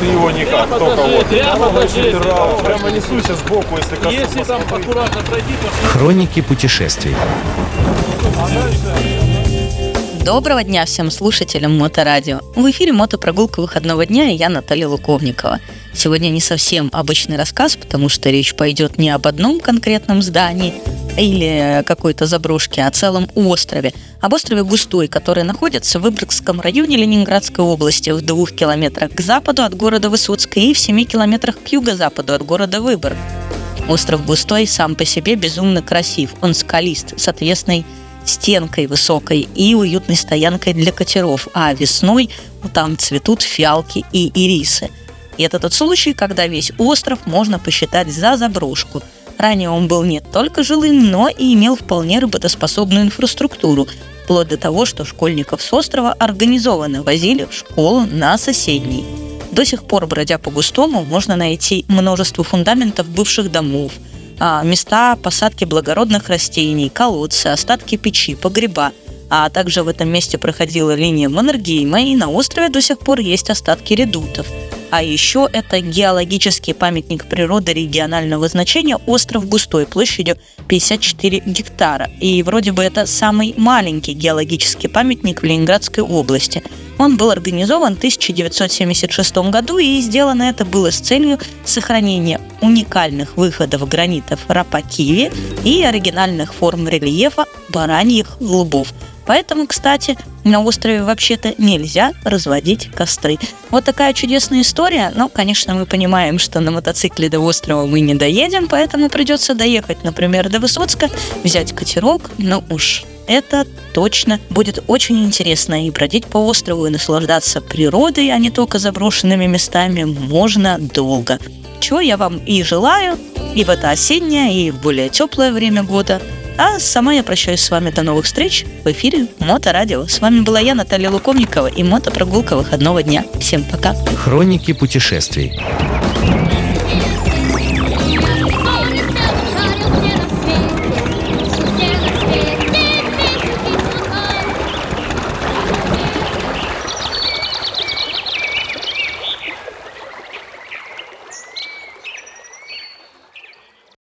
Ты его никак, только вот. прямо покажи. Прямо, прямо несуйся сбоку, если коснусь. Если там аккуратно пройти, то Хроники путешествий. Доброго дня всем слушателям Моторадио. В эфире мотопрогулка выходного дня и я Наталья Луковникова. Сегодня не совсем обычный рассказ, потому что речь пойдет не об одном конкретном здании или какой-то заброшке, а о целом острове. Об острове Густой, который находится в Выборгском районе Ленинградской области в двух километрах к западу от города Высоцка и в семи километрах к юго-западу от города Выборг. Остров Густой сам по себе безумно красив. Он скалист, с отвесной стенкой высокой и уютной стоянкой для катеров, а весной там цветут фиалки и ирисы. И это тот случай, когда весь остров можно посчитать за заброшку. Ранее он был не только жилым, но и имел вполне работоспособную инфраструктуру, вплоть до того, что школьников с острова организованно возили в школу на соседний. До сих пор, бродя по густому, можно найти множество фундаментов бывших домов, а, места посадки благородных растений, колодцы, остатки печи, погреба. А также в этом месте проходила линия Маннергейма, и на острове до сих пор есть остатки редутов. А еще это геологический памятник природы регионального значения остров Густой площадью 54 гектара. И вроде бы это самый маленький геологический памятник в Ленинградской области. Он был организован в 1976 году, и сделано это было с целью сохранения уникальных выходов гранитов Рапакиви и оригинальных форм рельефа бараньих лбов. Поэтому, кстати, на острове вообще-то нельзя разводить костры. Вот такая чудесная история. Но, конечно, мы понимаем, что на мотоцикле до острова мы не доедем, поэтому придется доехать, например, до Высоцка, взять катерок, но уж это точно будет очень интересно. И бродить по острову и наслаждаться природой, а не только заброшенными местами, можно долго. Чего я вам и желаю, и в это осеннее, и в более теплое время года. А сама я прощаюсь с вами до новых встреч в эфире Моторадио. С вами была я, Наталья Лукомникова и мотопрогулка выходного дня. Всем пока. Хроники путешествий.